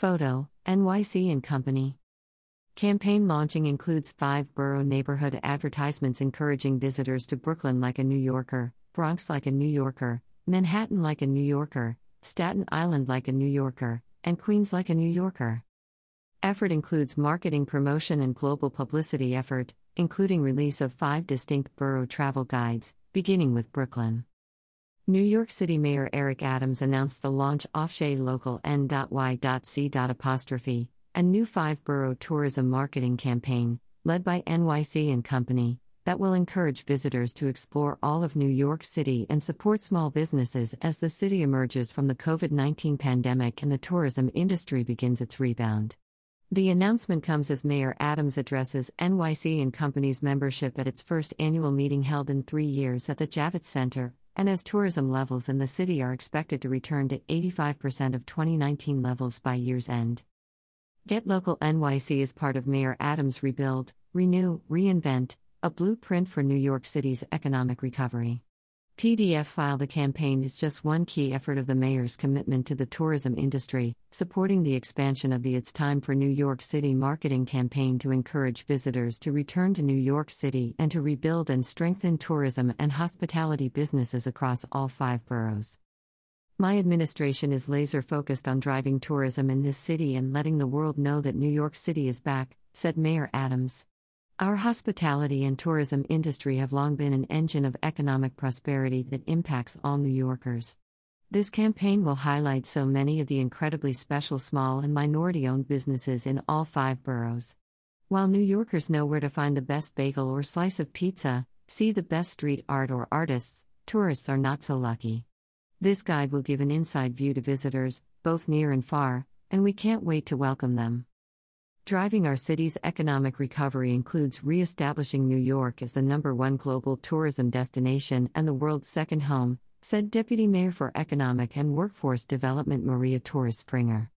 Photo NYC and Company. Campaign launching includes five borough neighborhood advertisements encouraging visitors to Brooklyn like a New Yorker, Bronx like a New Yorker, Manhattan like a New Yorker, Staten Island like a New Yorker, and Queens like a New Yorker. Effort includes marketing promotion and global publicity effort, including release of five distinct borough travel guides, beginning with Brooklyn. New York City Mayor Eric Adams announced the launch of Shay Local N.Y.C. apostrophe, a new five borough tourism marketing campaign, led by NYC and Company, that will encourage visitors to explore all of New York City and support small businesses as the city emerges from the COVID 19 pandemic and the tourism industry begins its rebound. The announcement comes as Mayor Adams addresses NYC and Company's membership at its first annual meeting held in three years at the Javits Center, and as tourism levels in the city are expected to return to 85% of 2019 levels by year's end. Get Local NYC is part of Mayor Adams' Rebuild, Renew, Reinvent, a blueprint for New York City's economic recovery. PDF file The campaign is just one key effort of the mayor's commitment to the tourism industry, supporting the expansion of the It's Time for New York City marketing campaign to encourage visitors to return to New York City and to rebuild and strengthen tourism and hospitality businesses across all five boroughs. My administration is laser focused on driving tourism in this city and letting the world know that New York City is back, said Mayor Adams. Our hospitality and tourism industry have long been an engine of economic prosperity that impacts all New Yorkers. This campaign will highlight so many of the incredibly special small and minority owned businesses in all five boroughs. While New Yorkers know where to find the best bagel or slice of pizza, see the best street art or artists, tourists are not so lucky. This guide will give an inside view to visitors, both near and far, and we can't wait to welcome them. Driving our city's economic recovery includes re establishing New York as the number one global tourism destination and the world's second home, said Deputy Mayor for Economic and Workforce Development Maria Torres Springer.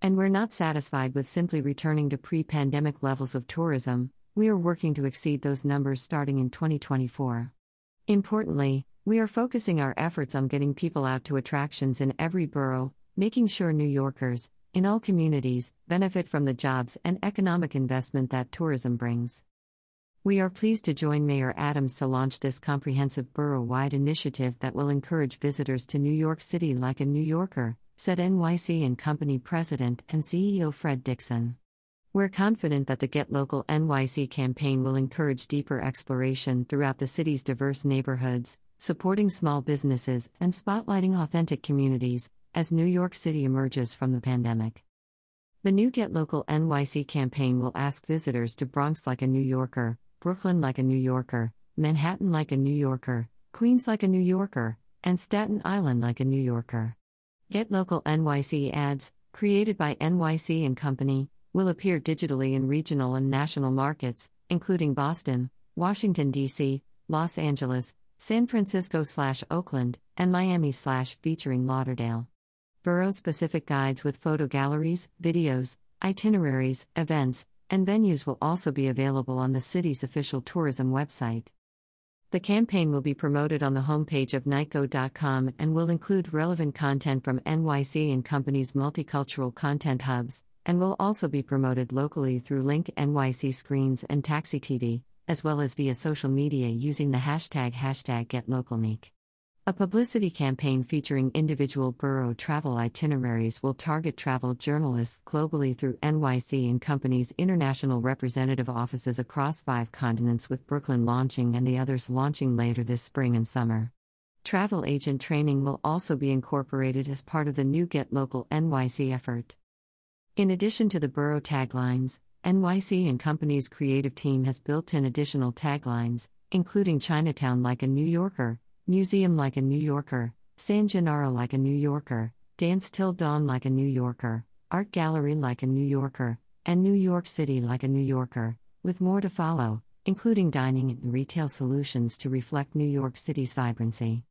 And we're not satisfied with simply returning to pre pandemic levels of tourism, we are working to exceed those numbers starting in 2024. Importantly, we are focusing our efforts on getting people out to attractions in every borough, making sure New Yorkers, in all communities, benefit from the jobs and economic investment that tourism brings. We are pleased to join Mayor Adams to launch this comprehensive borough wide initiative that will encourage visitors to New York City like a New Yorker, said NYC and Company President and CEO Fred Dixon. We're confident that the Get Local NYC campaign will encourage deeper exploration throughout the city's diverse neighborhoods, supporting small businesses and spotlighting authentic communities, as New York City emerges from the pandemic. The new Get Local NYC campaign will ask visitors to Bronx like a New Yorker, Brooklyn like a New Yorker, Manhattan like a New Yorker, Queens like a New Yorker, and Staten Island like a New Yorker. Get Local NYC ads, created by NYC and Company, will appear digitally in regional and national markets, including Boston, Washington, D.C., Los Angeles, San Francisco slash Oakland, and Miami slash featuring Lauderdale borough specific guides with photo galleries, videos, itineraries, events, and venues will also be available on the city's official tourism website. The campaign will be promoted on the homepage of nycgo.com and will include relevant content from NYC and companies' multicultural content hubs, and will also be promoted locally through Link NYC screens and Taxi TV, as well as via social media using the hashtag hashtag GetLocalNeek. A publicity campaign featuring individual borough travel itineraries will target travel journalists globally through NYC and Company's international representative offices across five continents, with Brooklyn launching and the others launching later this spring and summer. Travel agent training will also be incorporated as part of the new Get Local NYC effort. In addition to the borough taglines, NYC and Company's creative team has built in additional taglines, including Chinatown like a New Yorker, Museum like a New Yorker, San Gennaro like a New Yorker, Dance Till Dawn like a New Yorker, Art Gallery like a New Yorker, and New York City like a New Yorker, with more to follow, including dining and retail solutions to reflect New York City's vibrancy.